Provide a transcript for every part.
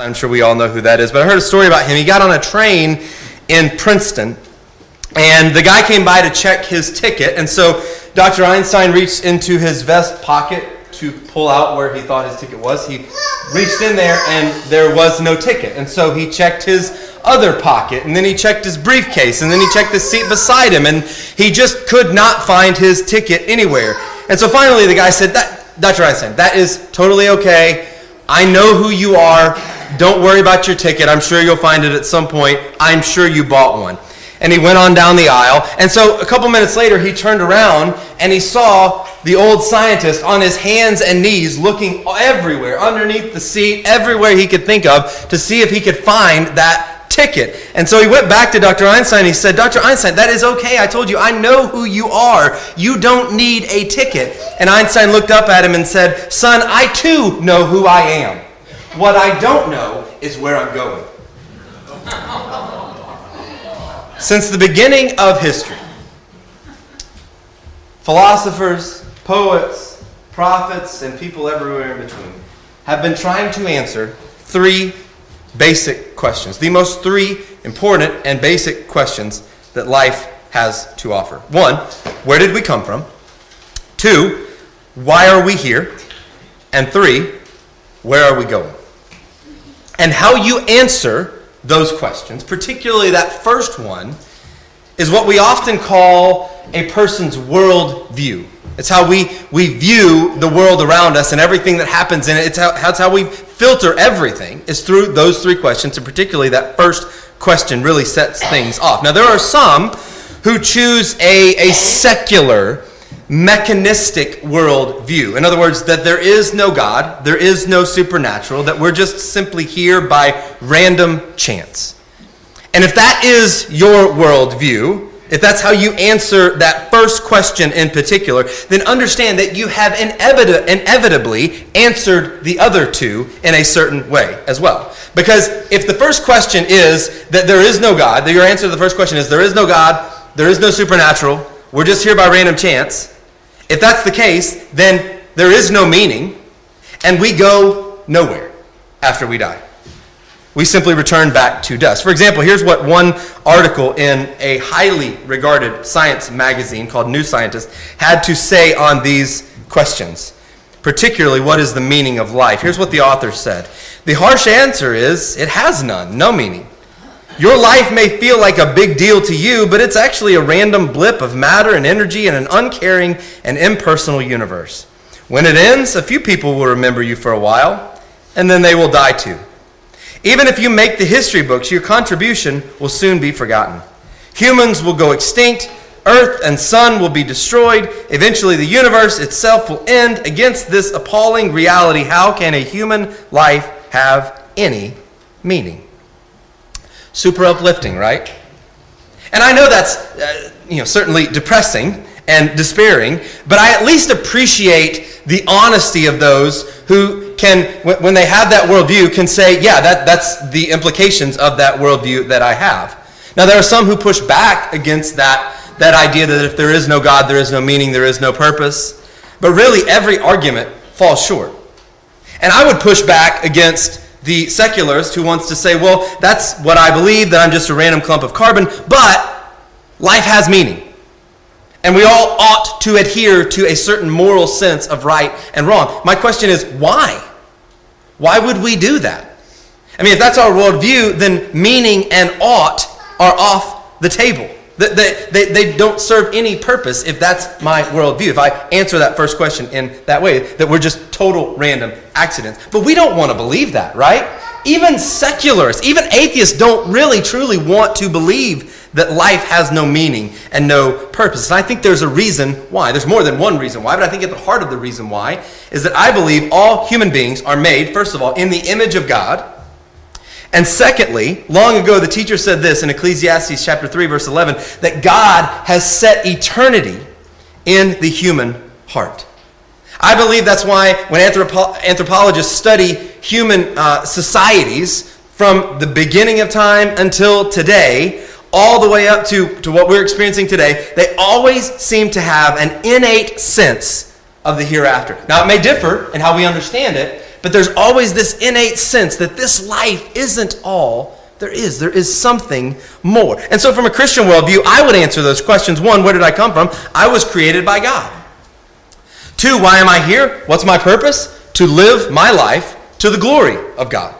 I'm sure we all know who that is, but I heard a story about him. He got on a train in Princeton, and the guy came by to check his ticket, and so Dr. Einstein reached into his vest pocket to pull out where he thought his ticket was. He reached in there, and there was no ticket, and so he checked his other pocket, and then he checked his briefcase, and then he checked the seat beside him, and he just could not find his ticket anywhere. And so finally, the guy said, Dr. Einstein, that is totally okay. I know who you are. Don't worry about your ticket. I'm sure you'll find it at some point. I'm sure you bought one. And he went on down the aisle. And so a couple minutes later, he turned around and he saw the old scientist on his hands and knees looking everywhere, underneath the seat, everywhere he could think of to see if he could find that ticket. And so he went back to Dr. Einstein. He said, Dr. Einstein, that is okay. I told you, I know who you are. You don't need a ticket. And Einstein looked up at him and said, Son, I too know who I am. What I don't know is where I'm going. Since the beginning of history, philosophers, poets, prophets, and people everywhere in between have been trying to answer three basic questions. The most three important and basic questions that life has to offer. One, where did we come from? Two, why are we here? And three, where are we going? And how you answer those questions, particularly that first one, is what we often call a person's world view. It's how we, we view the world around us and everything that happens in it. It's how, that's how we filter everything, is through those three questions, and particularly that first question really sets things off. Now, there are some who choose a, a secular mechanistic world view. In other words, that there is no God, there is no supernatural, that we're just simply here by random chance. And if that is your world view, if that's how you answer that first question in particular, then understand that you have inevit- inevitably answered the other two in a certain way as well. Because if the first question is that there is no God, that your answer to the first question is there is no God, there is no supernatural, we're just here by random chance, if that's the case, then there is no meaning, and we go nowhere after we die. We simply return back to dust. For example, here's what one article in a highly regarded science magazine called New Scientist had to say on these questions. Particularly, what is the meaning of life? Here's what the author said The harsh answer is it has none, no meaning. Your life may feel like a big deal to you, but it's actually a random blip of matter and energy in an uncaring and impersonal universe. When it ends, a few people will remember you for a while, and then they will die too. Even if you make the history books, your contribution will soon be forgotten. Humans will go extinct, earth and sun will be destroyed, eventually, the universe itself will end. Against this appalling reality, how can a human life have any meaning? Super uplifting, right? And I know that's uh, you know certainly depressing and despairing, but I at least appreciate the honesty of those who can, when they have that worldview, can say, yeah, that, that's the implications of that worldview that I have. Now, there are some who push back against that, that idea that if there is no God, there is no meaning, there is no purpose. But really, every argument falls short. And I would push back against the secularist who wants to say, well, that's what I believe, that I'm just a random clump of carbon, but life has meaning. And we all ought to adhere to a certain moral sense of right and wrong. My question is, why? Why would we do that? I mean, if that's our worldview, then meaning and ought are off the table. They, they, they don't serve any purpose if that's my worldview. If I answer that first question in that way, that we're just total random accidents. But we don't want to believe that, right? Even secularists, even atheists don't really truly want to believe that life has no meaning and no purpose. And I think there's a reason why. There's more than one reason why, but I think at the heart of the reason why is that I believe all human beings are made, first of all, in the image of God and secondly, long ago the teacher said this in Ecclesiastes chapter 3 verse 11 that God has set eternity in the human heart. I believe that's why when anthropo- anthropologists study human uh, societies from the beginning of time until today, all the way up to, to what we're experiencing today, they always seem to have an innate sense of the hereafter. Now, it may differ in how we understand it, but there's always this innate sense that this life isn't all there is. There is something more. And so, from a Christian worldview, I would answer those questions. One, where did I come from? I was created by God. Two, why am I here? What's my purpose? To live my life to the glory of God.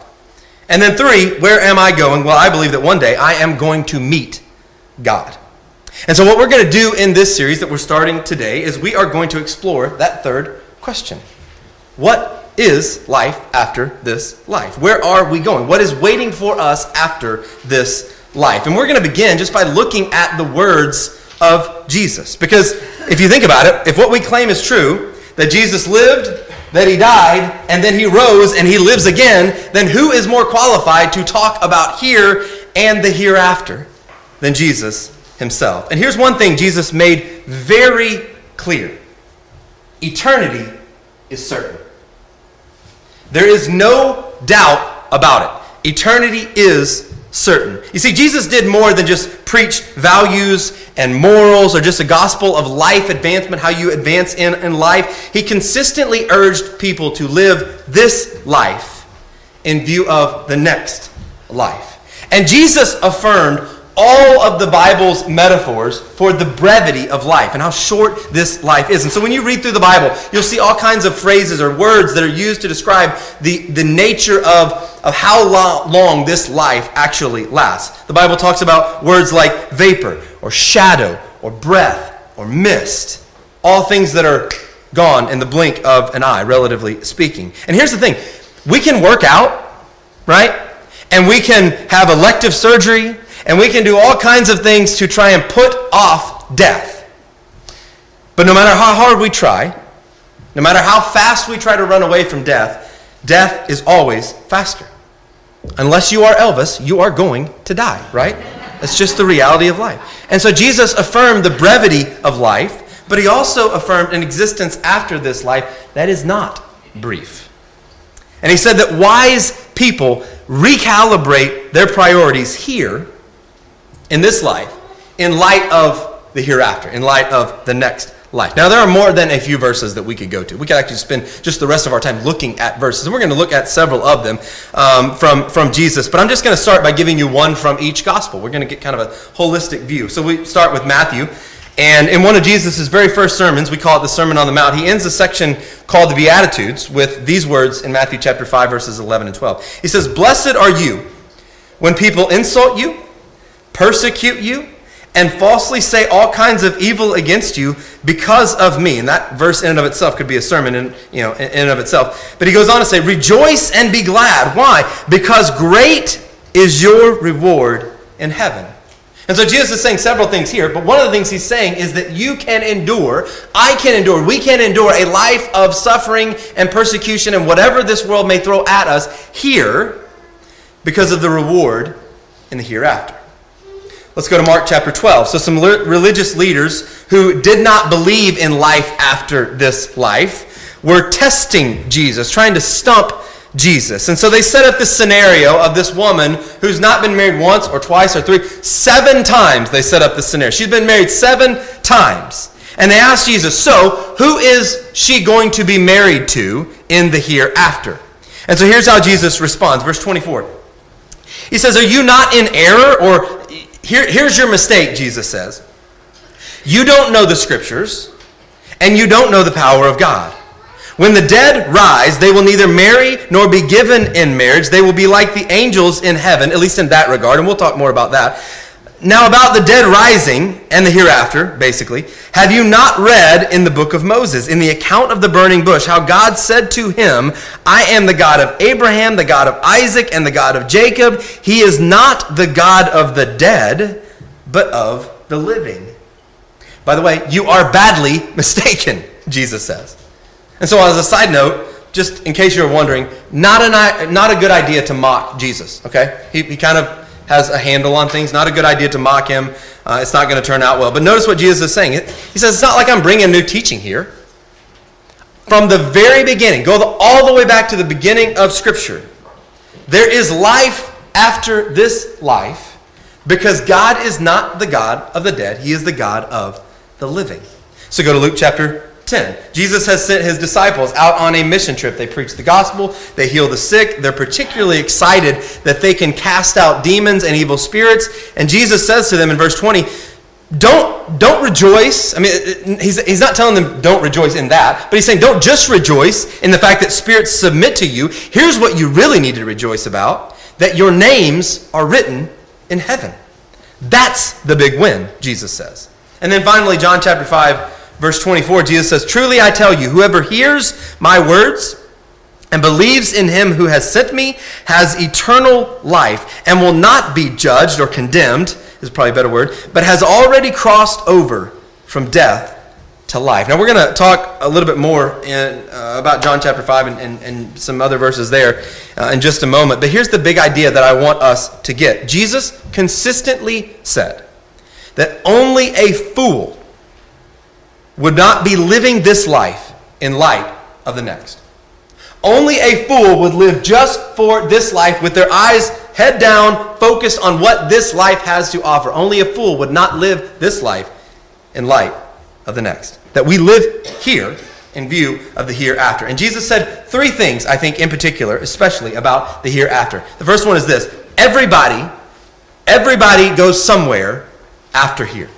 And then three, where am I going? Well, I believe that one day I am going to meet God. And so, what we're going to do in this series that we're starting today is we are going to explore that third question What is life after this life? Where are we going? What is waiting for us after this life? And we're going to begin just by looking at the words of Jesus. Because if you think about it, if what we claim is true, that Jesus lived, that he died, and then he rose and he lives again, then who is more qualified to talk about here and the hereafter than Jesus himself? And here's one thing Jesus made very clear eternity is certain. There is no doubt about it. Eternity is certain. You see, Jesus did more than just preach values and morals or just a gospel of life advancement, how you advance in, in life. He consistently urged people to live this life in view of the next life. And Jesus affirmed all of the Bible's metaphors for the brevity of life and how short this life is. And so when you read through the Bible, you'll see all kinds of phrases or words that are used to describe the, the nature of, of how long, long this life actually lasts. The Bible talks about words like vapor or shadow or breath or mist, all things that are gone in the blink of an eye, relatively speaking. And here's the thing we can work out, right? And we can have elective surgery and we can do all kinds of things to try and put off death. But no matter how hard we try, no matter how fast we try to run away from death, death is always faster. Unless you are Elvis, you are going to die, right? That's just the reality of life. And so Jesus affirmed the brevity of life, but he also affirmed an existence after this life that is not brief. And he said that wise people recalibrate their priorities here in this life in light of the hereafter, in light of the next life. Now, there are more than a few verses that we could go to. We could actually spend just the rest of our time looking at verses. And we're going to look at several of them um, from, from Jesus. But I'm just going to start by giving you one from each gospel. We're going to get kind of a holistic view. So we start with Matthew. And in one of Jesus' very first sermons, we call it the Sermon on the Mount, he ends a section called the Beatitudes with these words in Matthew chapter 5, verses 11 and 12. He says, Blessed are you when people insult you persecute you, and falsely say all kinds of evil against you because of me. And that verse in and of itself could be a sermon in, you know, in and of itself. But he goes on to say, Rejoice and be glad. Why? Because great is your reward in heaven. And so Jesus is saying several things here, but one of the things he's saying is that you can endure, I can endure, we can endure a life of suffering and persecution and whatever this world may throw at us here because of the reward in the hereafter. Let's go to Mark chapter 12. So, some religious leaders who did not believe in life after this life were testing Jesus, trying to stump Jesus. And so they set up this scenario of this woman who's not been married once or twice or three, seven times they set up this scenario. She's been married seven times. And they asked Jesus, So, who is she going to be married to in the hereafter? And so here's how Jesus responds. Verse 24. He says, Are you not in error or here, here's your mistake, Jesus says. You don't know the scriptures, and you don't know the power of God. When the dead rise, they will neither marry nor be given in marriage. They will be like the angels in heaven, at least in that regard, and we'll talk more about that. Now, about the dead rising and the hereafter, basically, have you not read in the book of Moses, in the account of the burning bush, how God said to him, I am the God of Abraham, the God of Isaac, and the God of Jacob. He is not the God of the dead, but of the living. By the way, you are badly mistaken, Jesus says. And so, as a side note, just in case you're wondering, not, an, not a good idea to mock Jesus, okay? He, he kind of has a handle on things. Not a good idea to mock him. Uh, it's not going to turn out well. But notice what Jesus is saying. He says, It's not like I'm bringing new teaching here. From the very beginning, go the, all the way back to the beginning of Scripture, there is life after this life because God is not the God of the dead, He is the God of the living. So go to Luke chapter 10. Jesus has sent his disciples out on a mission trip. They preach the gospel, they heal the sick. They're particularly excited that they can cast out demons and evil spirits. And Jesus says to them in verse 20, don't, don't rejoice. I mean, he's, he's not telling them don't rejoice in that, but he's saying don't just rejoice in the fact that spirits submit to you. Here's what you really need to rejoice about that your names are written in heaven. That's the big win, Jesus says. And then finally, John chapter 5 Verse 24, Jesus says, Truly I tell you, whoever hears my words and believes in him who has sent me has eternal life and will not be judged or condemned, is probably a better word, but has already crossed over from death to life. Now, we're going to talk a little bit more in, uh, about John chapter 5 and, and, and some other verses there uh, in just a moment. But here's the big idea that I want us to get Jesus consistently said that only a fool would not be living this life in light of the next. Only a fool would live just for this life with their eyes head down, focused on what this life has to offer. Only a fool would not live this life in light of the next. That we live here in view of the hereafter. And Jesus said three things, I think, in particular, especially about the hereafter. The first one is this everybody, everybody goes somewhere after here.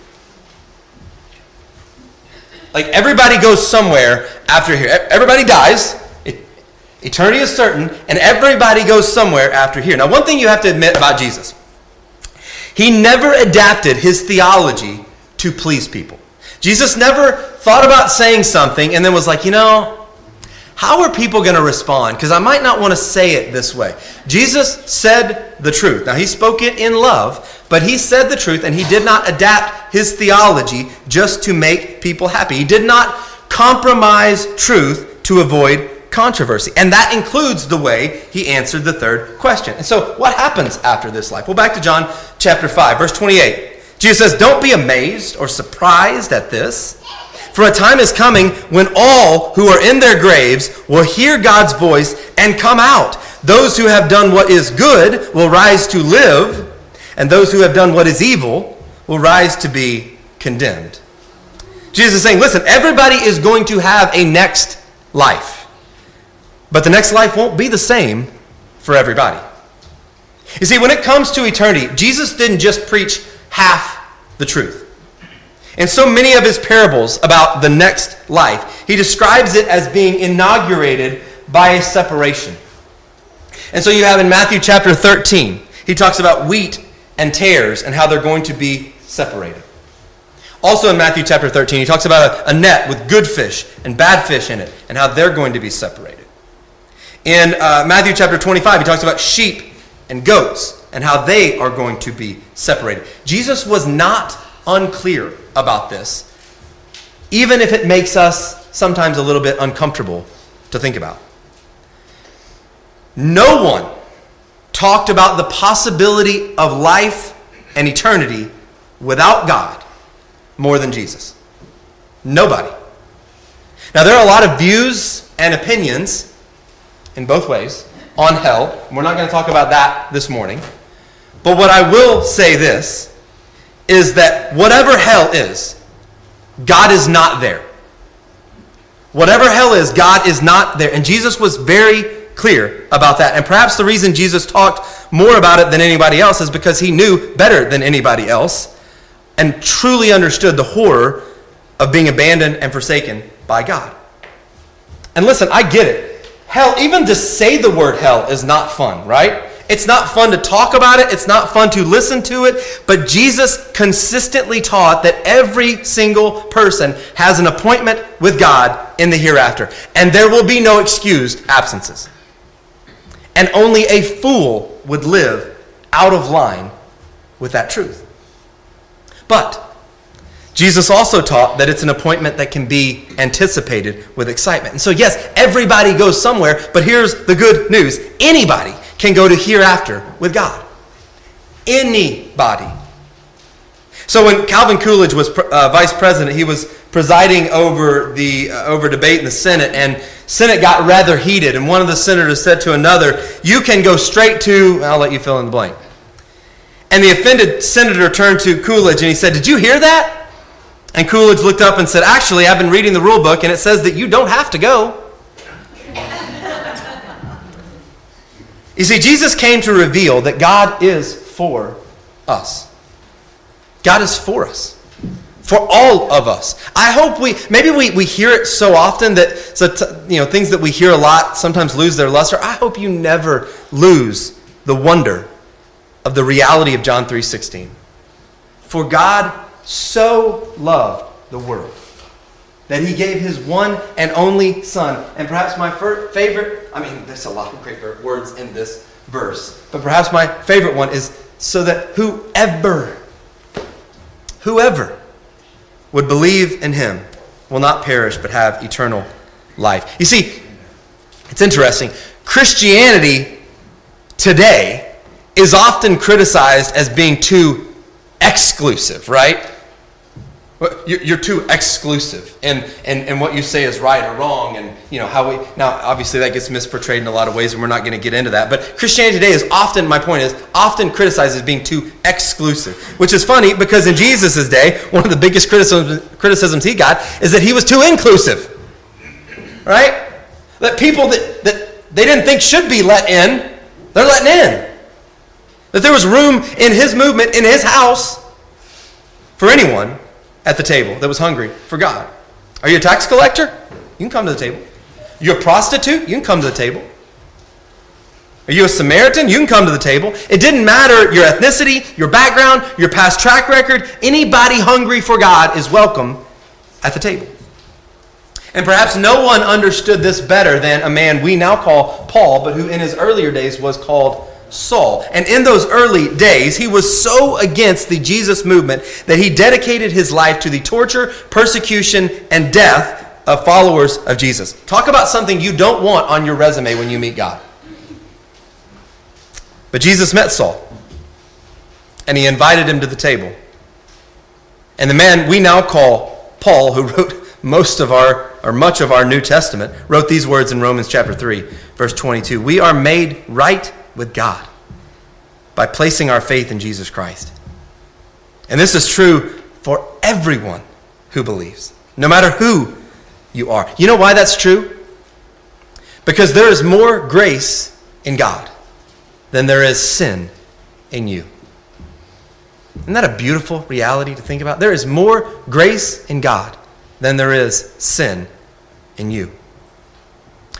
Like everybody goes somewhere after here. Everybody dies. Eternity is certain, and everybody goes somewhere after here. Now, one thing you have to admit about Jesus he never adapted his theology to please people. Jesus never thought about saying something and then was like, you know, how are people going to respond? Because I might not want to say it this way. Jesus said the truth. Now, he spoke it in love, but he said the truth and he did not adapt his theology just to make people happy. He did not compromise truth to avoid controversy. And that includes the way he answered the third question. And so, what happens after this life? Well, back to John chapter 5, verse 28. Jesus says, Don't be amazed or surprised at this. For a time is coming when all who are in their graves will hear God's voice and come out. Those who have done what is good will rise to live, and those who have done what is evil will rise to be condemned. Jesus is saying, listen, everybody is going to have a next life. But the next life won't be the same for everybody. You see, when it comes to eternity, Jesus didn't just preach half the truth. In so many of his parables about the next life, he describes it as being inaugurated by a separation. And so you have in Matthew chapter 13, he talks about wheat and tares and how they're going to be separated. Also in Matthew chapter 13, he talks about a, net with good fish and bad fish in it and how they're going to be separated. In uh, Matthew chapter 25, he talks about sheep and goats and how they are going to be separated. Jesus was not unclear about this, even if it makes us sometimes a little bit uncomfortable to think about. No one talked about the possibility of life and eternity without God more than Jesus. Nobody. Now, there are a lot of views and opinions in both ways on hell. We're not going to talk about that this morning. But what I will say this is that whatever hell is, God is not there. Whatever hell is, God is not there. And Jesus was very clear about that. And perhaps the reason Jesus talked more about it than anybody else is because he knew better than anybody else and truly understood the horror of being abandoned and forsaken by God. And listen, I get it. Hell, even to say the word hell is not fun, right? It's not fun to talk about it, it's not fun to listen to it, but Jesus consistently taught that every single person has an appointment with God in the hereafter, and there will be no excused absences. And only a fool would live out of line with that truth. But Jesus also taught that it's an appointment that can be anticipated with excitement. And so, yes, everybody goes somewhere, but here's the good news anybody can go to hereafter with God. Anybody. So when Calvin Coolidge was uh, vice president, he was presiding over the uh, over debate in the Senate, and Senate got rather heated. And one of the senators said to another, "You can go straight to." I'll let you fill in the blank. And the offended senator turned to Coolidge and he said, "Did you hear that?" And Coolidge looked up and said, Actually, I've been reading the rule book and it says that you don't have to go. You see, Jesus came to reveal that God is for us. God is for us. For all of us. I hope we, maybe we, we hear it so often that, so t- you know, things that we hear a lot sometimes lose their luster. I hope you never lose the wonder of the reality of John 3.16. For God so loved the world that he gave his one and only son. And perhaps my favorite, I mean, there's a lot of great words in this verse, but perhaps my favorite one is so that whoever, whoever would believe in him will not perish but have eternal life. You see, it's interesting. Christianity today is often criticized as being too exclusive, right? You're too exclusive, and, and, and what you say is right or wrong, and you know how we now obviously that gets misportrayed in a lot of ways, and we're not going to get into that. But Christianity today is often, my point is, often criticized as being too exclusive, which is funny because in Jesus' day, one of the biggest criticisms, criticisms he got is that he was too inclusive, right? That people that, that they didn't think should be let in, they're letting in. That there was room in his movement, in his house, for anyone at the table that was hungry for God. Are you a tax collector? You can come to the table. You're a prostitute? You can come to the table. Are you a Samaritan? You can come to the table. It didn't matter your ethnicity, your background, your past track record. Anybody hungry for God is welcome at the table. And perhaps no one understood this better than a man we now call Paul, but who in his earlier days was called Saul. And in those early days, he was so against the Jesus movement that he dedicated his life to the torture, persecution, and death of followers of Jesus. Talk about something you don't want on your resume when you meet God. But Jesus met Saul, and he invited him to the table. And the man we now call Paul, who wrote most of our, or much of our New Testament, wrote these words in Romans chapter 3, verse 22 We are made right with God by placing our faith in Jesus Christ. And this is true for everyone who believes, no matter who you are. You know why that's true? Because there is more grace in God than there is sin in you. Isn't that a beautiful reality to think about? There is more grace in God than there is sin in you.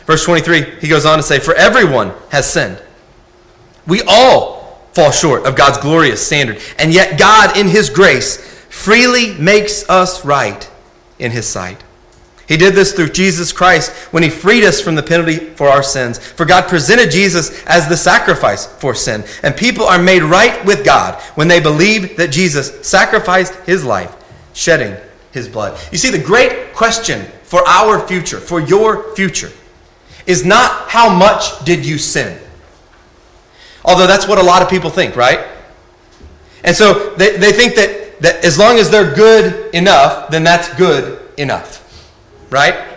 Verse 23, he goes on to say, For everyone has sinned we all fall short of God's glorious standard. And yet, God, in His grace, freely makes us right in His sight. He did this through Jesus Christ when He freed us from the penalty for our sins. For God presented Jesus as the sacrifice for sin. And people are made right with God when they believe that Jesus sacrificed His life, shedding His blood. You see, the great question for our future, for your future, is not how much did you sin? Although that's what a lot of people think, right? And so they, they think that, that as long as they're good enough, then that's good enough. Right?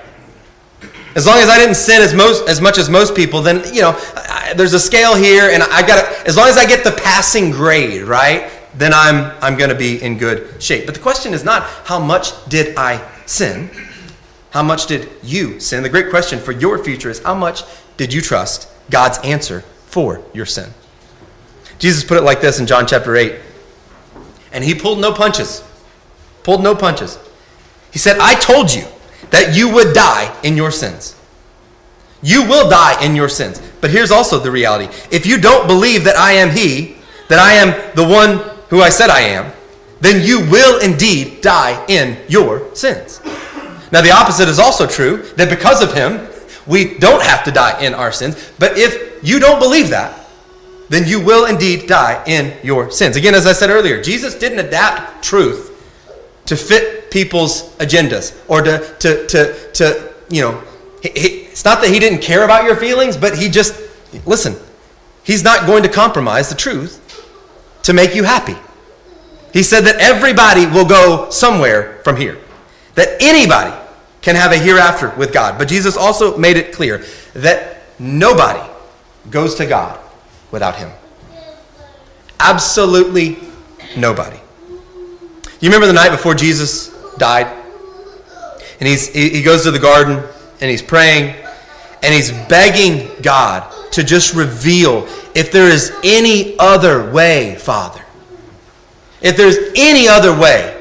As long as I didn't sin as most as much as most people, then you know I, there's a scale here, and I got. As long as I get the passing grade, right? Then I'm I'm going to be in good shape. But the question is not how much did I sin? How much did you sin? The great question for your future is how much did you trust God's answer for your sin. Jesus put it like this in John chapter 8. And he pulled no punches. Pulled no punches. He said, I told you that you would die in your sins. You will die in your sins. But here's also the reality. If you don't believe that I am He, that I am the one who I said I am, then you will indeed die in your sins. Now, the opposite is also true that because of Him, we don't have to die in our sins. But if you don't believe that, then you will indeed die in your sins. Again, as I said earlier, Jesus didn't adapt truth to fit people's agendas or to, to, to, to you know, he, he, it's not that he didn't care about your feelings, but he just, listen, he's not going to compromise the truth to make you happy. He said that everybody will go somewhere from here, that anybody can have a hereafter with God. But Jesus also made it clear that nobody goes to God without him. Absolutely nobody. You remember the night before Jesus died. And he's, he goes to the garden and he's praying and he's begging God to just reveal if there is any other way, Father. If there's any other way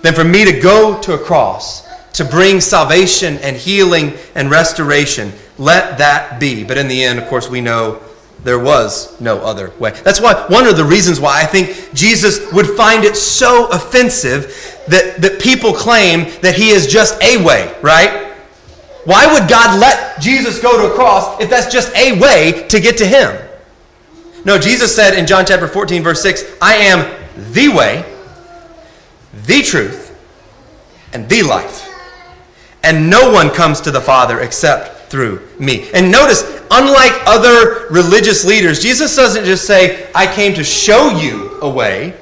than for me to go to a cross to bring salvation and healing and restoration, let that be. But in the end, of course, we know there was no other way. That's why one of the reasons why I think Jesus would find it so offensive that, that people claim that he is just a way, right? Why would God let Jesus go to a cross if that's just a way to get to him? No, Jesus said in John chapter 14, verse 6, I am the way, the truth, and the life. And no one comes to the Father except through me. And notice, unlike other religious leaders, Jesus doesn't just say, I came to show you a way,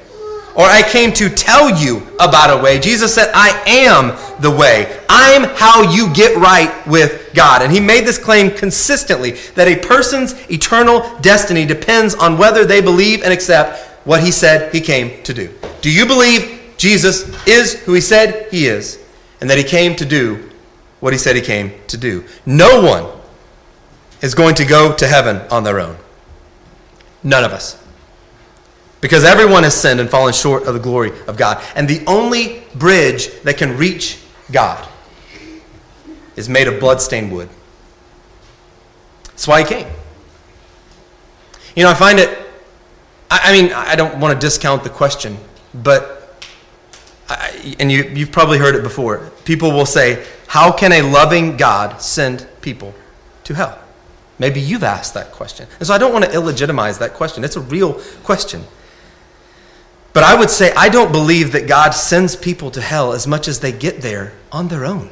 or I came to tell you about a way. Jesus said, I am the way. I'm how you get right with God. And he made this claim consistently that a person's eternal destiny depends on whether they believe and accept what he said he came to do. Do you believe Jesus is who he said he is, and that he came to do what he said he came to do. No one is going to go to heaven on their own. None of us. Because everyone has sinned and fallen short of the glory of God. And the only bridge that can reach God is made of bloodstained wood. That's why he came. You know, I find it, I, I mean, I don't want to discount the question, but, I, and you, you've probably heard it before. People will say, how can a loving God send people to hell? Maybe you've asked that question. And so I don't want to illegitimize that question. It's a real question. But I would say I don't believe that God sends people to hell as much as they get there on their own.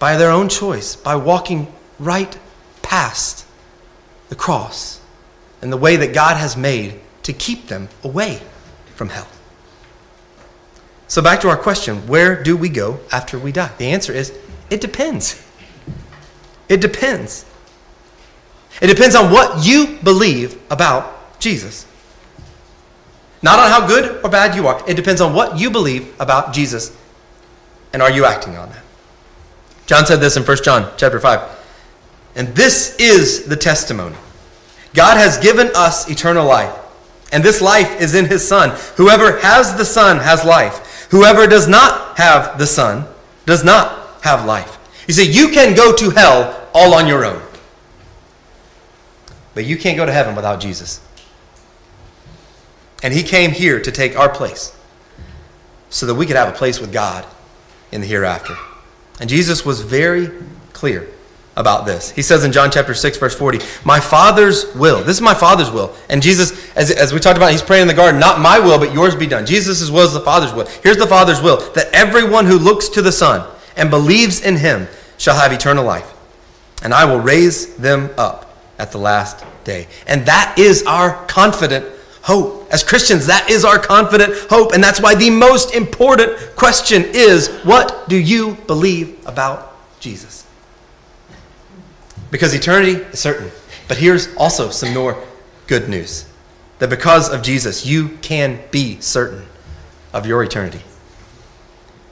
By their own choice, by walking right past the cross and the way that God has made to keep them away from hell. So, back to our question where do we go after we die? The answer is it depends. It depends. It depends on what you believe about Jesus. Not on how good or bad you are. It depends on what you believe about Jesus. And are you acting on that? John said this in 1 John chapter 5. And this is the testimony. God has given us eternal life, and this life is in his Son. Whoever has the Son has life. Whoever does not have the Son does not have life. You see, you can go to hell all on your own. But you can't go to heaven without Jesus. And he came here to take our place so that we could have a place with God in the hereafter. And Jesus was very clear about this. He says in John chapter 6, verse 40, My Father's will. This is my Father's will. And Jesus, as, as we talked about, he's praying in the garden, not my will, but yours be done. Jesus' will is the Father's will. Here's the Father's will that everyone who looks to the Son and believes in him shall have eternal life. And I will raise them up at the last day. And that is our confident hope. As Christians, that is our confident hope. And that's why the most important question is what do you believe about Jesus? Because eternity is certain. But here's also some more good news that because of Jesus, you can be certain of your eternity.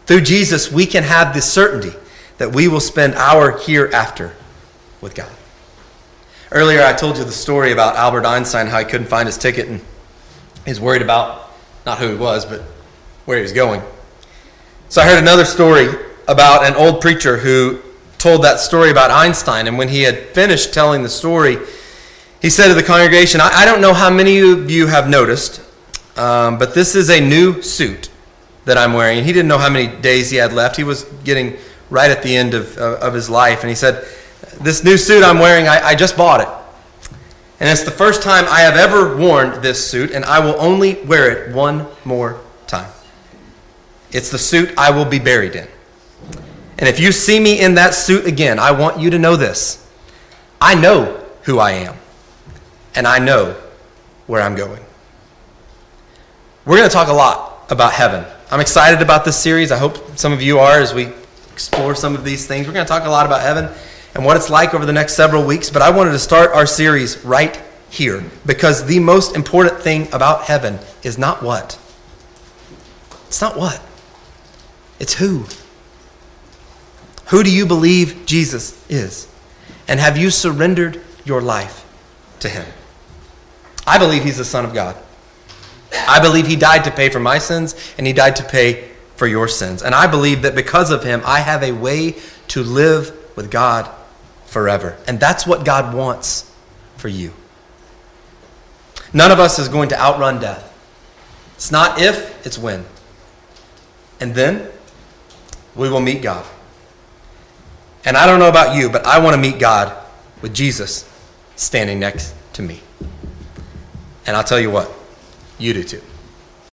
Through Jesus, we can have this certainty that we will spend our hereafter with God. Earlier, I told you the story about Albert Einstein, how he couldn't find his ticket and he's worried about not who he was, but where he was going. So I heard another story about an old preacher who told that story about Einstein. And when he had finished telling the story, he said to the congregation, I, I don't know how many of you have noticed, um, but this is a new suit that I'm wearing. And he didn't know how many days he had left. He was getting right at the end of, uh, of his life. And he said, This new suit I'm wearing, I, I just bought it. And it's the first time I have ever worn this suit, and I will only wear it one more time. It's the suit I will be buried in. And if you see me in that suit again, I want you to know this. I know who I am, and I know where I'm going. We're going to talk a lot about heaven. I'm excited about this series. I hope some of you are as we explore some of these things. We're going to talk a lot about heaven and what it's like over the next several weeks, but I wanted to start our series right here because the most important thing about heaven is not what. It's not what. It's who? Who do you believe Jesus is? And have you surrendered your life to him? I believe he's the Son of God. I believe he died to pay for my sins and he died to pay for your sins. And I believe that because of him, I have a way to live with God forever. And that's what God wants for you. None of us is going to outrun death. It's not if, it's when. And then we will meet God. And I don't know about you, but I want to meet God with Jesus standing next to me. And I'll tell you what, you do too.